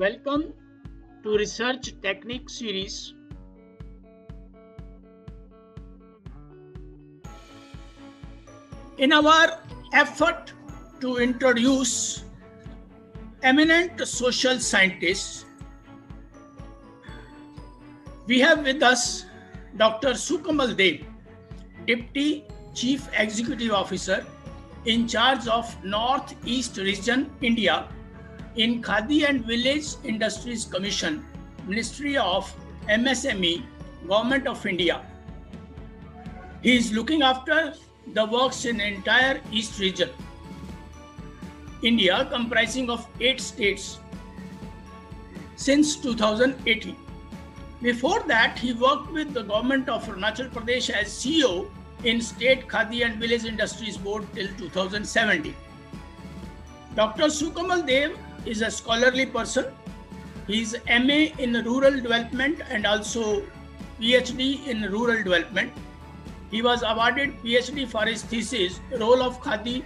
Welcome to Research Technique series. In our effort to introduce eminent social scientists, we have with us Dr. Sukamal Dev, Deputy Chief Executive Officer in charge of Northeast Region, India, in Khadi and Village Industries Commission, Ministry of MSME, Government of India. He is looking after the works in entire East region. India comprising of eight states since 2018. Before that, he worked with the government of Arunachal Pradesh as CEO in State Khadi and Village Industries Board till 2017. Dr. Sukamal Dev is a scholarly person. He is MA in Rural Development and also PhD in Rural Development. He was awarded PhD for his thesis, Role of Khadi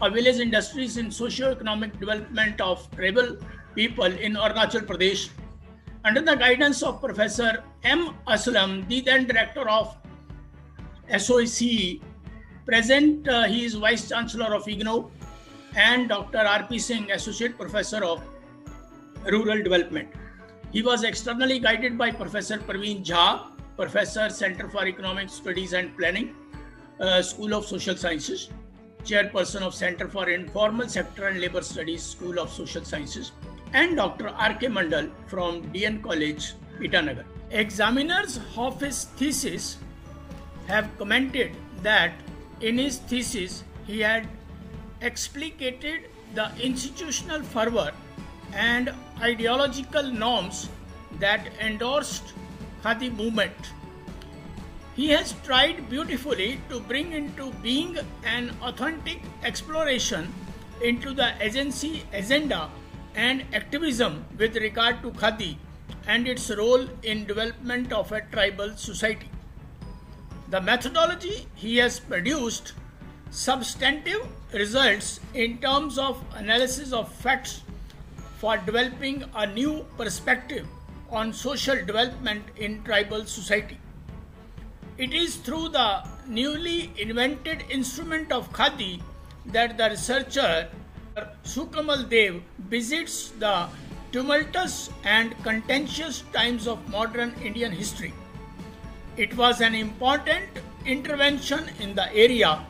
or Village Industries in Socio-Economic Development of Tribal People in Arunachal Pradesh under the guidance of Professor M. Aslam, the then director of SOECE. Present, uh, he is Vice Chancellor of IGNOU and Dr. R.P. Singh, Associate Professor of Rural Development. He was externally guided by Professor Praveen Jha, Professor, Center for Economic Studies and Planning, uh, School of Social Sciences, Chairperson of Center for Informal Sector and Labor Studies, School of Social Sciences, and Dr. R.K. Mandal from DN College, Itanagar. Examiners of his thesis have commented that in his thesis he had explicated the institutional fervor and ideological norms that endorsed Khadi movement. He has tried beautifully to bring into being an authentic exploration into the agency agenda and activism with regard to Khadi and its role in development of a tribal society. The methodology he has produced substantive results in terms of analysis of facts for developing a new perspective on social development in tribal society. It is through the newly invented instrument of Khadi that the researcher Sukamal Dev visits the tumultuous and contentious times of modern Indian history. It was an important intervention in the area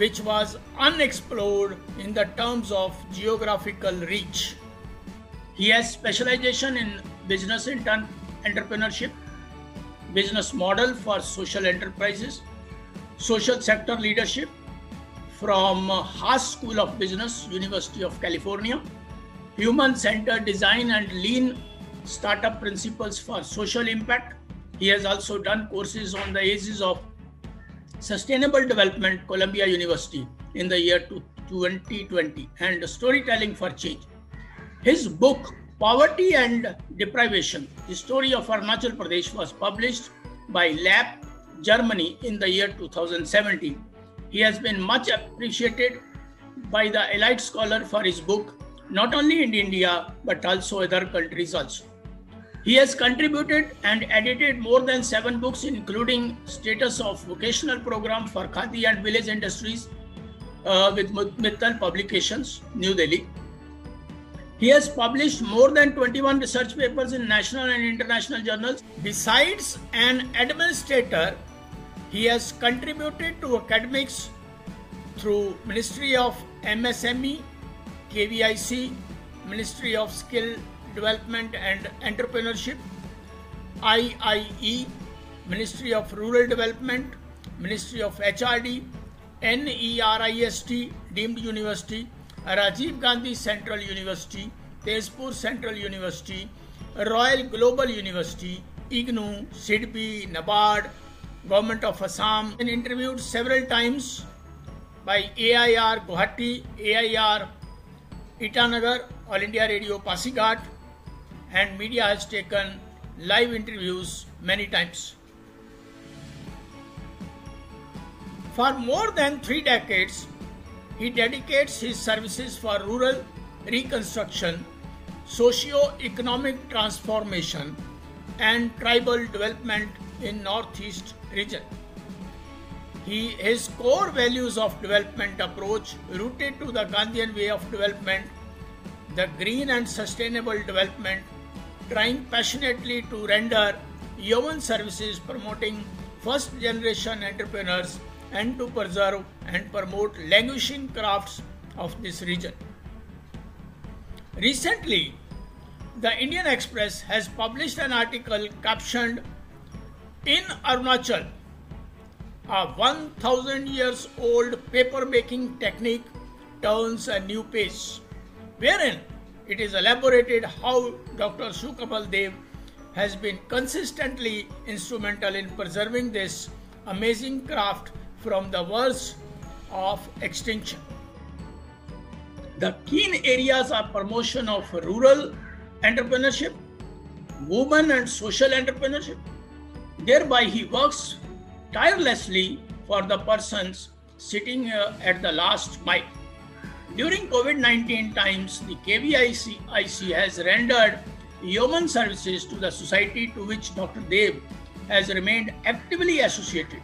which was unexplored in the terms of geographical reach. He has specialization in business intern entrepreneurship, business model for social enterprises, social sector leadership from Haas School of Business, University of California, human centered design and lean startup principles for social impact. He has also done courses on the ages of Sustainable Development, Columbia University in the year 2020 and Storytelling for Change. His book, Poverty and Deprivation, The Story of Arunachal Pradesh was published by LAP, Germany in the year 2017. He has been much appreciated by the elite scholar for his book, not only in India, but also other countries also. He has contributed and edited more than seven books, including Status of Vocational Program for Khadi and Village Industries uh, with Mittal Publications, New Delhi. He has published more than 21 research papers in national and international journals. Besides an administrator, he has contributed to academics through Ministry of MSME, KVIC, Ministry of Skill Development and Entrepreneurship, IIE, Ministry of Rural Development, Ministry of HRD, NERIST, Deemed University, Rajiv Gandhi Central University, Tezpur Central University, Royal Global University, IGNOU, SIDBI, NABARD, Government of Assam, and interviewed several times by AIR Guwahati, AIR Itanagar, All India Radio Pasighat, and media has taken live interviews many times. For more than three decades, he dedicates his services for rural reconstruction, socio-economic transformation and tribal development in Northeast region. He, his core values of development approach rooted to the Gandhian way of development, the green and sustainable development, trying passionately to render human services promoting first generation entrepreneurs and to preserve and promote languishing crafts of this region. Recently, the Indian Express has published an article captioned In Arunachal, a 1000 years old paper making technique turns a new page, wherein it is elaborated how Dr. Sukamal Dev has been consistently instrumental in preserving this amazing craft from the verge of extinction. The keen areas are promotion of rural entrepreneurship, women and social entrepreneurship. Thereby, he works tirelessly for the persons sitting uh, at the last mile. During COVID 19 times, the KVIC has rendered human services to the society to which Dr. Dev has remained actively associated.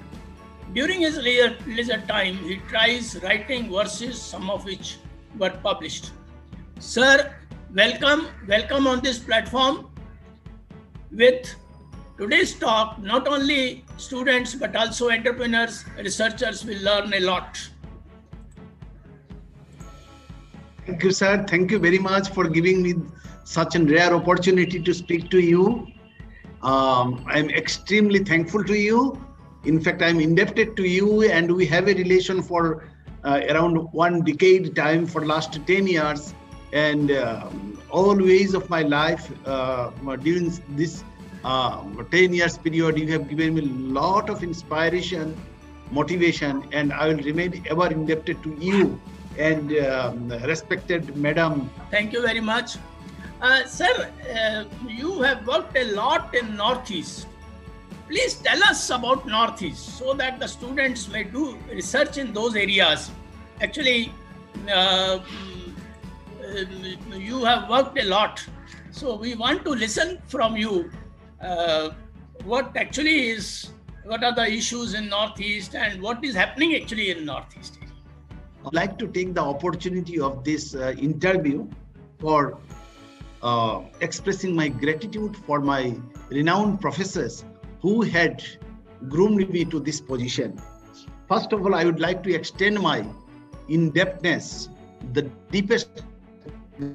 During his leisure time, he tries writing verses, some of which were published. Sir, welcome, welcome on this platform. With today's talk, not only students but also entrepreneurs, researchers will learn a lot. Thank you, sir. Thank you very much for giving me such a rare opportunity to speak to you. Um, I'm extremely thankful to you. In fact, I'm indebted to you, and we have a relation for uh, around one decade time for last 10 years. And uh, always of my life uh, during this uh, 10 years period, you have given me a lot of inspiration, motivation, and I will remain ever indebted to you and um, respected madam. Thank you very much. Uh, sir, uh, you have worked a lot in Northeast. Please tell us about Northeast so that the students may do research in those areas. Actually, uh, you have worked a lot. So we want to listen from you uh, what actually is, what are the issues in Northeast and what is happening actually in Northeast. I'd like to take the opportunity of this uh, interview for uh, expressing my gratitude for my renowned professors who had groomed me to this position. First of all, I would like to extend my in-depthness, the deepest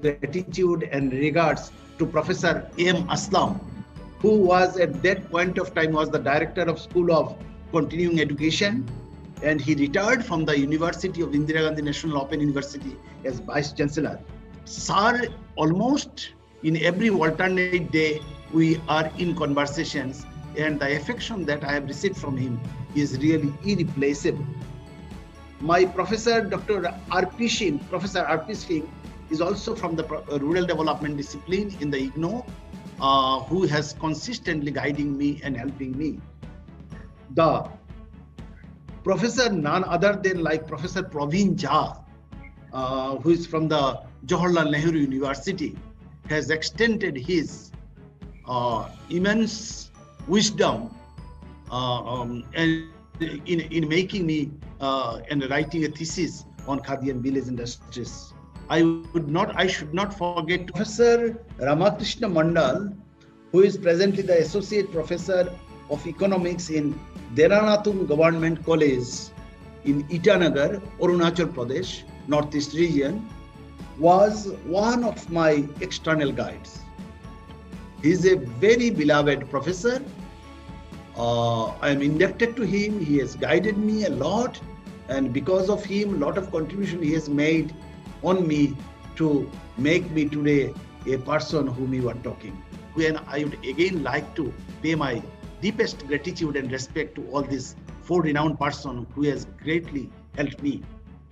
gratitude and regards to Professor M. Aslam, who was at that point of time was the director of School of Continuing Education, and he retired from the University of Indira Gandhi National Open University as Vice Chancellor. Sir almost in every alternate day we are in conversations and the affection that I have received from him is really irreplaceable. My professor, Dr. R.P. Singh, Professor R.P. Singh, is also from the uh, rural development discipline in the IGNOU, uh, who has consistently guiding me and helping me. The professor, none other than like Professor Praveen Jha, uh, who is from the Jawaharlal Nehru University, has extended his uh, immense wisdom uh, um, and in, in making me uh, and writing a thesis on khadi and village industries. I would not, I should not forget Professor Ramakrishna Mandal, who is presently the Associate Professor of Economics in Dera Natung Government College in Itanagar, Arunachal Pradesh, Northeast region, was one of my external guides. He is a very beloved professor. Uh, I am indebted to him. He has guided me a lot, and because of him, a lot of contribution he has made on me to make me today a person whom you are talking. When I would again like to pay my deepest gratitude and respect to all these four renowned persons who has greatly helped me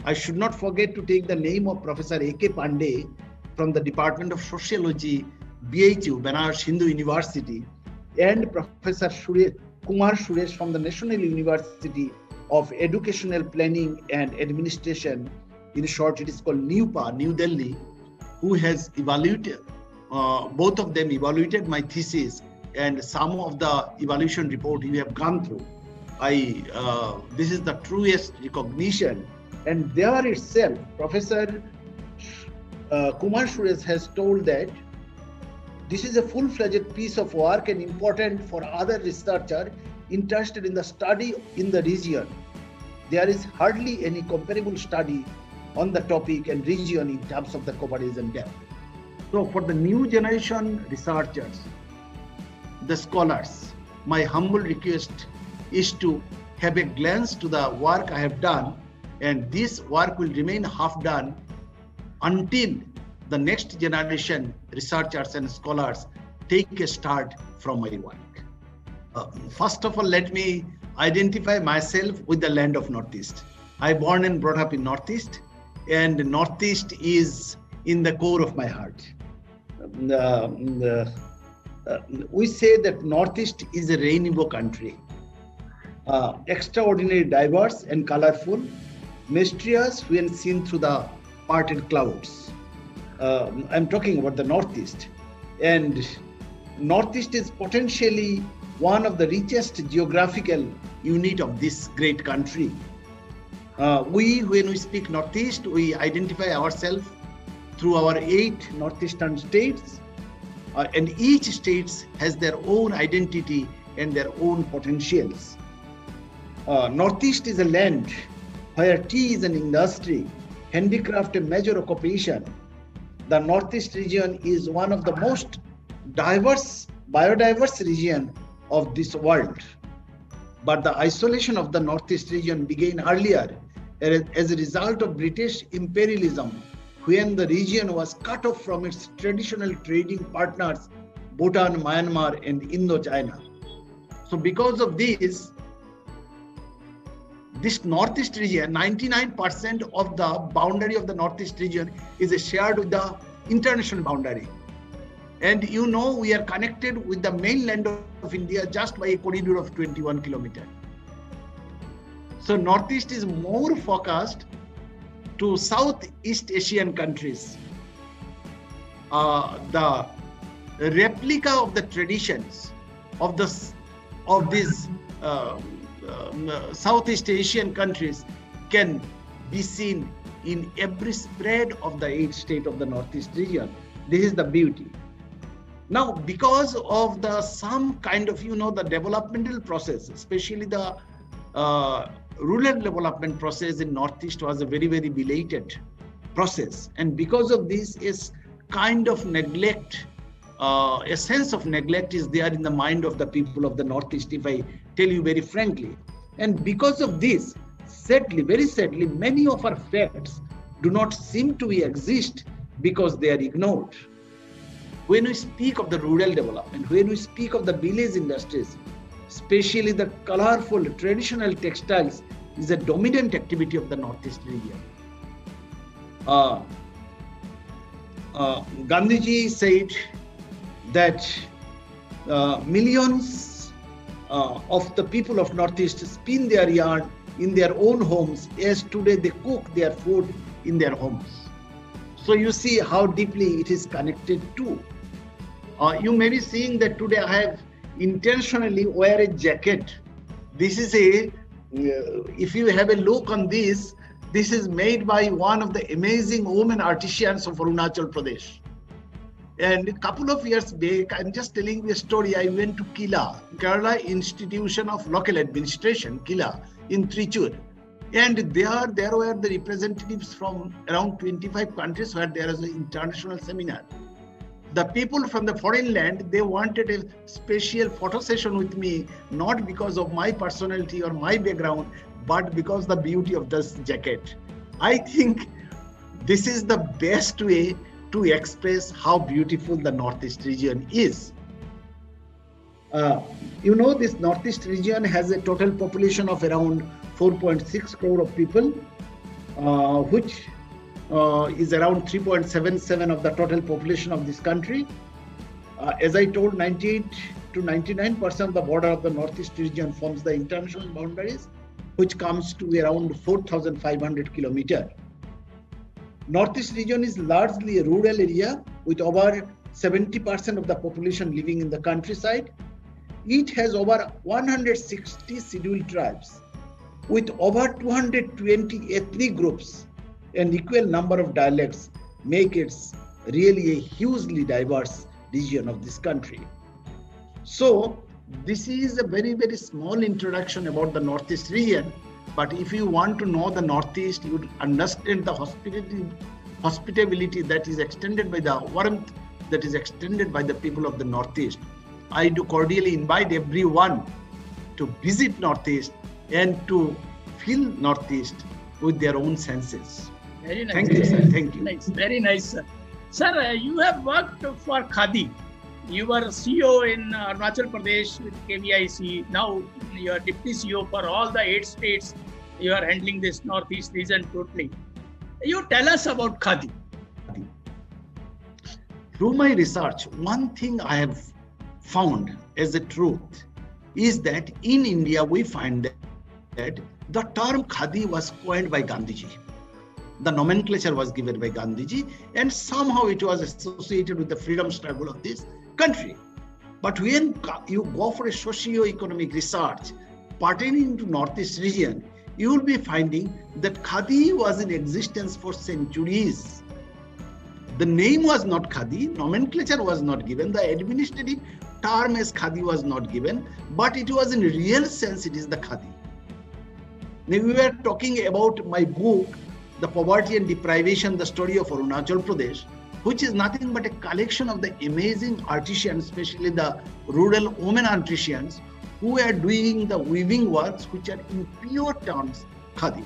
I should not forget to take the name of Professor A.K. Pandey from the Department of Sociology, BHU, Banaras Hindu University, and Professor Suresh, Kumar Suresh from the National University of Educational Planning and Administration. In short, it is called NUEPA, New Delhi, who has evaluated uh, both of them evaluated my thesis and some of the evaluation report we have gone through. I uh, this is the truest recognition, and there itself, Professor uh, Kumar Suresh has told that this is a full-fledged piece of work and important for other researchers interested in the study in the region. There is hardly any comparable study on the topic and region in terms of the and depth. So for the new generation researchers, the scholars, my humble request is to have a glance to the work I have done and this work will remain half done until the next generation researchers and scholars take a start from my work. Uh, first of all, let me identify myself with the land of Northeast. I born and brought up in Northeast, and Northeast is in the core of my heart. Uh, uh, we say that Northeast is a rainbow country, uh, extraordinarily diverse and colorful, mysterious when seen through the parted clouds. Uh, I'm talking about the Northeast, and Northeast is potentially one of the richest geographical unit of this great country. Uh, we, when we speak Northeast, we identify ourselves through our eight Northeastern states, uh, and each state has their own identity and their own potentials. Uh, Northeast is a land where tea is an industry, handicraft a major occupation. The Northeast region is one of the most diverse, biodiverse region of this world. But the isolation of the Northeast region began earlier as a result of British imperialism when the region was cut off from its traditional trading partners, Bhutan, Myanmar, and Indochina. So, because of this, this northeast region, 99% of the boundary of the northeast region is shared with the international boundary. And you know, we are connected with the mainland of India just by a corridor of 21 kilometers. So Northeast is more focused to Southeast Asian countries. Uh, the replica of the traditions of the of these uh, um, uh, Southeast Asian countries can be seen in every spread of the eight state of the Northeast region. This is the beauty. Now, because of the some kind of you know the developmental process, especially the uh, rural development process in Northeast was a very, very belated process. And because of this is kind of neglect, uh, a sense of neglect is there in the mind of the people of the Northeast, if I tell you very frankly. And because of this, sadly, very sadly, many of our facts do not seem to exist because they are ignored. When we speak of the rural development, when we speak of the village industries, especially the colorful traditional textiles, is a dominant activity of the Northeast region. Uh, uh, Gandhiji said that uh, millions uh, of the people of Northeast spin their yarn in their own homes as today they cook their food in their homes. So you see how deeply it is connected to. Uh, you may be seeing that today I have intentionally wear a jacket. This is a, uh, if you have a look on this, this is made by one of the amazing women artisans of Arunachal Pradesh. And a couple of years back, I'm just telling you a story. I went to Kila, Kerala Institution of Local Administration, Kila, in Trichur. And there, there were the representatives from around 25 countries where there is an international seminar the people from the foreign land they wanted a special photo session with me not because of my personality or my background but because the beauty of this jacket. I think this is the best way to express how beautiful the northeast region is. Uh, you know this northeast region has a total population of around 4.6 crore of people uh, which uh, is around 3.77 of the total population of this country. Uh, as I told, 98 to 99% of the border of the Northeast region forms the international boundaries, which comes to around 4,500 kilometer. Northeast region is largely a rural area with over 70% of the population living in the countryside. It has over 160 scheduled tribes with over 220 ethnic groups and equal number of dialects make it really a hugely diverse region of this country. So this is a very, very small introduction about the Northeast region. But if you want to know the Northeast, you understand the hospitality, hospitality that is extended by the warmth that is extended by the people of the Northeast. I do cordially invite everyone to visit Northeast and to feel Northeast with their own senses. Very nice. Thank you, sir. Thank you. Nice. Very nice, sir. Sir, uh, you have worked for Khadi. You were CEO in Arunachal Pradesh with KVIC. Now you are deputy CEO for all the eight states. You are handling this Northeast region totally. You tell us about Khadi. Through my research, one thing I have found as a truth is that in India we find that, that the term Khadi was coined by Gandhiji. The nomenclature was given by Gandhiji, and somehow it was associated with the freedom struggle of this country. But when you go for a socio-economic research pertaining to Northeast region, you will be finding that Khadi was in existence for centuries. The name was not Khadi, nomenclature was not given, the administrative term as Khadi was not given, but it was in real sense it is the Khadi. Now we were talking about my book, The Poverty and Deprivation, the story of Arunachal Pradesh, which is nothing but a collection of the amazing artisans, especially the rural women artisans, who are doing the weaving works which are in pure terms khadi.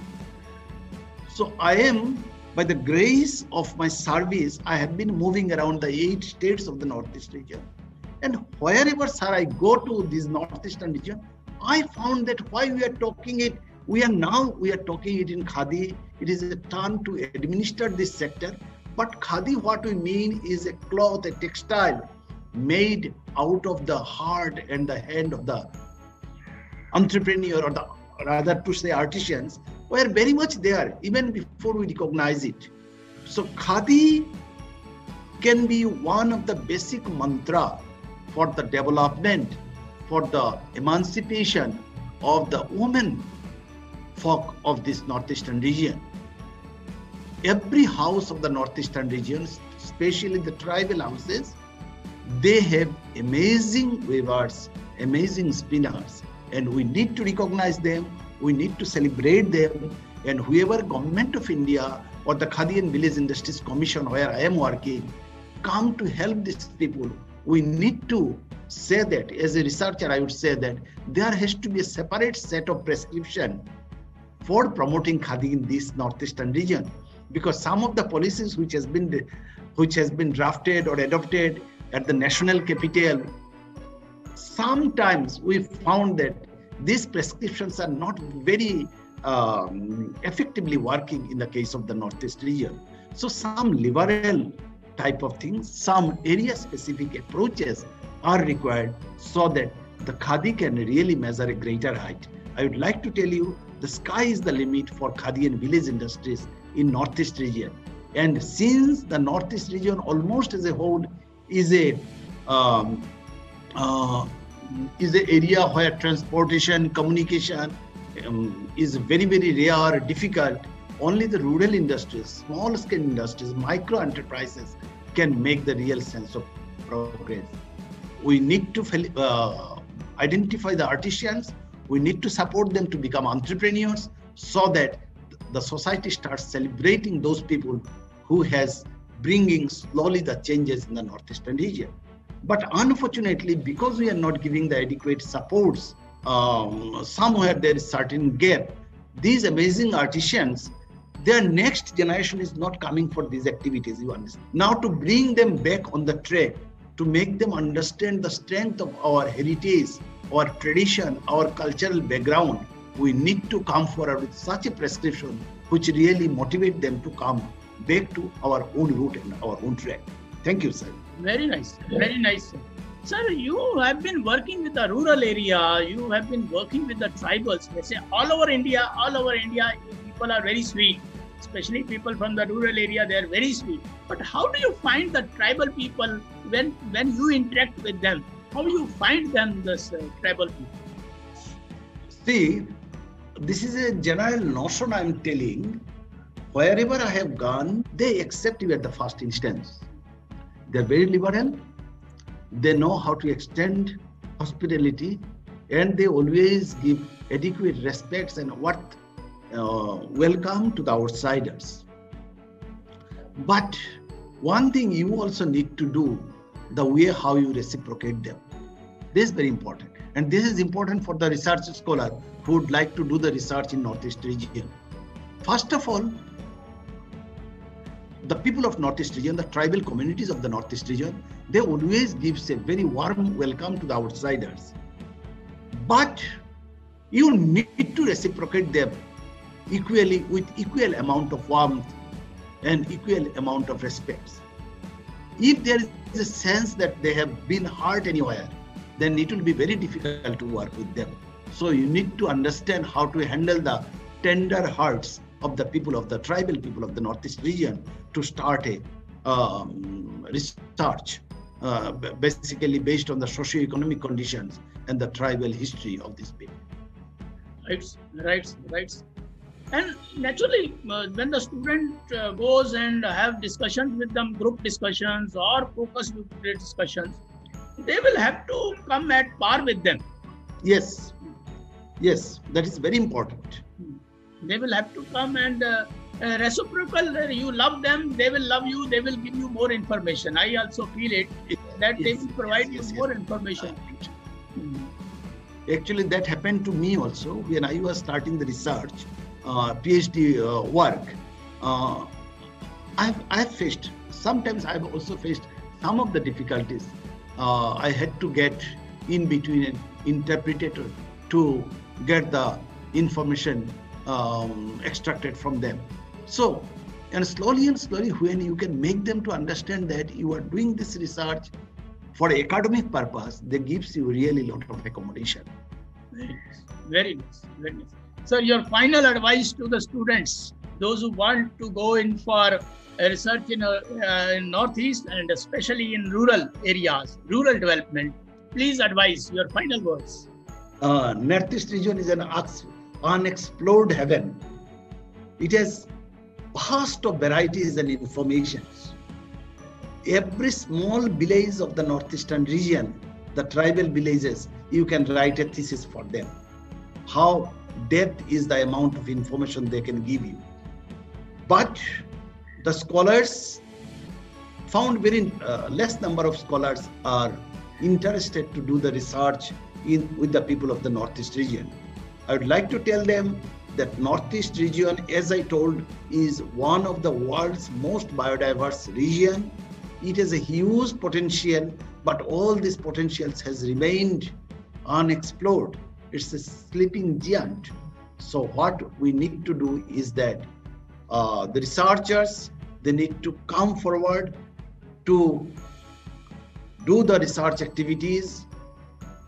So I am, by the grace of my service, I have been moving around the eight states of the Northeast region. And wherever, sir, I go to this Northeastern region, I found that why we are talking it, we are now, we are talking it in Khadi. It is a turn to administer this sector. But Khadi, what we mean is a cloth, a textile made out of the heart and the hand of the entrepreneur or the rather to say artisans were very much there even before we recognize it. So Khadi can be one of the basic mantra for the development, for the emancipation of the women folk of this northeastern region. Every house of the northeastern region, especially the tribal houses, they have amazing weavers, amazing spinners, and we need to recognize them we need to celebrate them and whoever government of india or the khadi and village industries commission where i am working come to help these people we need to say that as a researcher i would say that there has to be a separate set of prescription for promoting khadi in this northeastern region because some of the policies which has been which has been drafted or adopted at the national capital sometimes we found that these prescriptions are not very um, effectively working in the case of the Northeast region. So some liberal type of things, some area specific approaches are required so that the khadi can really measure a greater height. I would like to tell you the sky is the limit for khadi and village industries in Northeast region. And since the Northeast region almost as a whole is a um, uh, is the area where transportation, communication um, is very, very rare, difficult. Only the rural industries, small scale industries, micro enterprises can make the real sense of progress. We need to uh, identify the artisans. We need to support them to become entrepreneurs so that the society starts celebrating those people who has bringing slowly the changes in the northeastern region. But unfortunately, because we are not giving the adequate supports, um, somewhere there is certain gap. These amazing artisans, their next generation is not coming for these activities. You understand? Now to bring them back on the track, to make them understand the strength of our heritage, our tradition, our cultural background, we need to come forward with such a prescription which really motivate them to come back to our own route and our own track. Thank you, sir. Very nice. Very nice. Sir, you have been working with the rural area. You have been working with the tribals. They say all over India, all over India, people are very sweet. Especially people from the rural area, they are very sweet. But how do you find the tribal people when when you interact with them? How you find them, this uh, tribal people? See, this is a general notion I'm telling. Wherever I have gone, they accept you at the first instance. They're very liberal. They know how to extend hospitality, and they always give adequate respects and what uh, welcome to the outsiders. But one thing you also need to do the way how you reciprocate them. This is very important. And this is important for the research scholar who would like to do the research in Northeast region. First of all, the people of Northeast region, the tribal communities of the Northeast region, they always gives a very warm welcome to the outsiders. But you need to reciprocate them equally with equal amount of warmth and equal amount of respect. If there is a sense that they have been hurt anywhere, then it will be very difficult to work with them. So you need to understand how to handle the tender hearts of the people of the tribal people of the Northeast region to start a um, research, uh, basically based on the socio-economic conditions and the tribal history of these people. Right, right, right. And naturally, uh, when the student uh, goes and have discussions with them, group discussions or focus group discussions, they will have to come at par with them. Yes, yes, that is very important. They will have to come and uh, uh, reciprocal. Uh, you love them, they will love you. They will give you more information. I also feel it that yes, they will provide yes, you yes, more information. Hmm. Actually, that happened to me also when I was starting the research, PhD uh, work. Uh, I've I've faced sometimes I've also faced some of the difficulties uh, I had to get in between an interpreter to get the information um, extracted from them. So, and slowly and slowly, when you can make them to understand that you are doing this research for academic purpose, that gives you really lot of accommodation. Very nice, very nice, very nice. So, your final advice to the students, those who want to go in for research in, uh, in Northeast and especially in rural areas, rural development. Please advise your final words. Uh, Northeast region is an unexplored heaven. It has vast of varieties and informations. Every small village of the northeastern region, the tribal villages, you can write a thesis for them. How depth is the amount of information they can give you. But the scholars found very uh, less number of scholars are interested to do the research in with the people of the northeast region. I would like to tell them that northeast region as i told is one of the world's most biodiverse region. It has a huge potential but all these potentials has remained unexplored it's a sleeping giant. So what we need to do is that uh, the researchers they need to come forward to do the research activities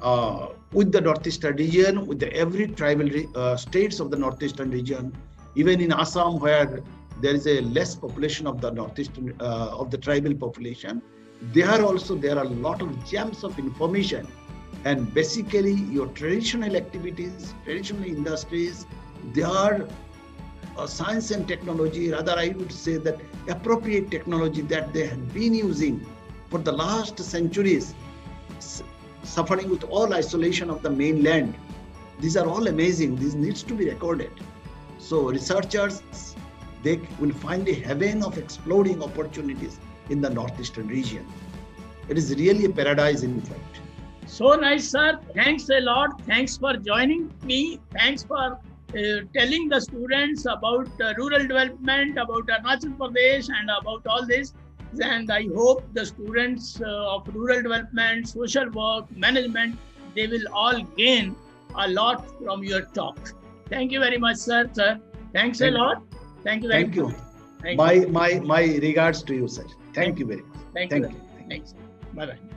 uh, with the northeastern region with the every tribal uh, states of the northeastern region. Even in assam where there is a less population of the northeastern uh, of the tribal population there also there are a lot of gems of information and basically your traditional activities traditional industries they are uh, science and technology, rather, I would say that appropriate technology that they have been using for the last centuries, suffering with all isolation of the mainland. These are all amazing. This needs to be recorded. So researchers, they will find a heaven of exploding opportunities in the northeastern region. It is really a paradise in fact. So nice, sir. Thanks a lot. Thanks for joining me. Thanks for uh, telling the students about uh, rural development, about Arunachal Pradesh, and about all this. And I hope the students uh, of rural development, social work, management, they will all gain a lot from your talk. Thank you very much, sir. Sir, thanks Thank a lot. Thank you. Thank you. Thank my you. my my regards to you, sir. Thank, Thank you very much. Thank, Thank you. you. Thanks. Bye bye.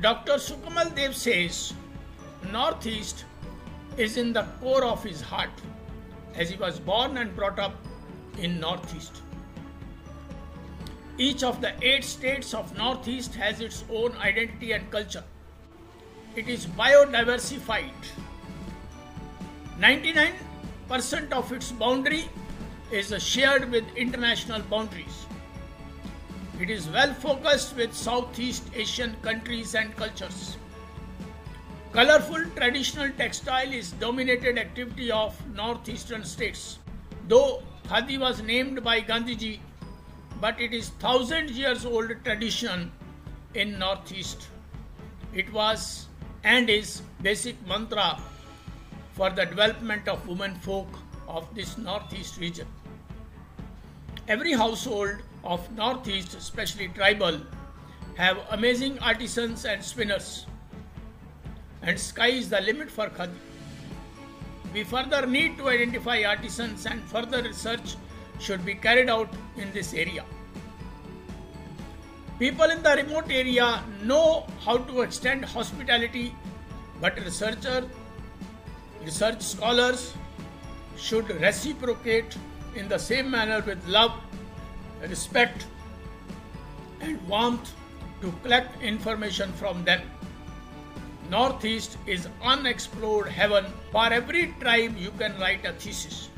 Dr. Sukamal Dev says, Northeast is in the core of his heart, as he was born and brought up in Northeast. Each of the eight states of Northeast has its own identity and culture. It is biodiversified. 99% of its boundary is shared with international boundaries. It is well focused with Southeast Asian countries and cultures. Colorful traditional textile is dominated activity of northeastern states. Though Khadi was named by Gandhiji but it is thousand years old tradition in northeast it was and is basic mantra for the development of women folk of this northeast region every household of northeast especially tribal have amazing artisans and spinners and sky is the limit for khadi we further need to identify artisans and further research should be carried out in this area. People in the remote area know how to extend hospitality, but researchers, research scholars should reciprocate in the same manner with love, respect, and warmth to collect information from them. Northeast is unexplored heaven. For every tribe, you can write a thesis.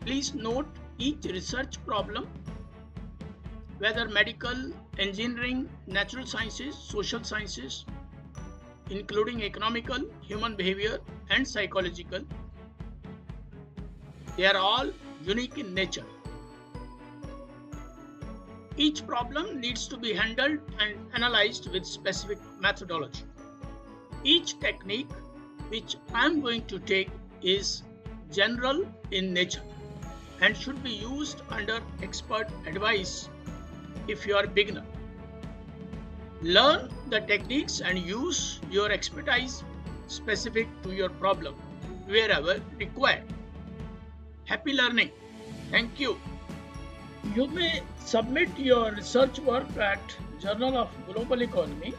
Please note each research problem, whether medical, engineering, natural sciences, social sciences, including economical, human behavior, and psychological, they are all unique in nature. Each problem needs to be handled and analyzed with specific methodology. Each technique which I am going to take is general in nature and should be used under expert advice if you are a beginner. Learn the techniques and use your expertise specific to your problem wherever required. Happy learning. Thank you. You may submit your research work at Journal of Global Economy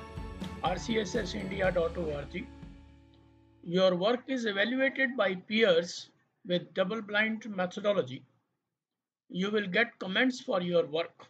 rcssindia.org. Your work is evaluated by peers with double blind methodology you will get comments for your work.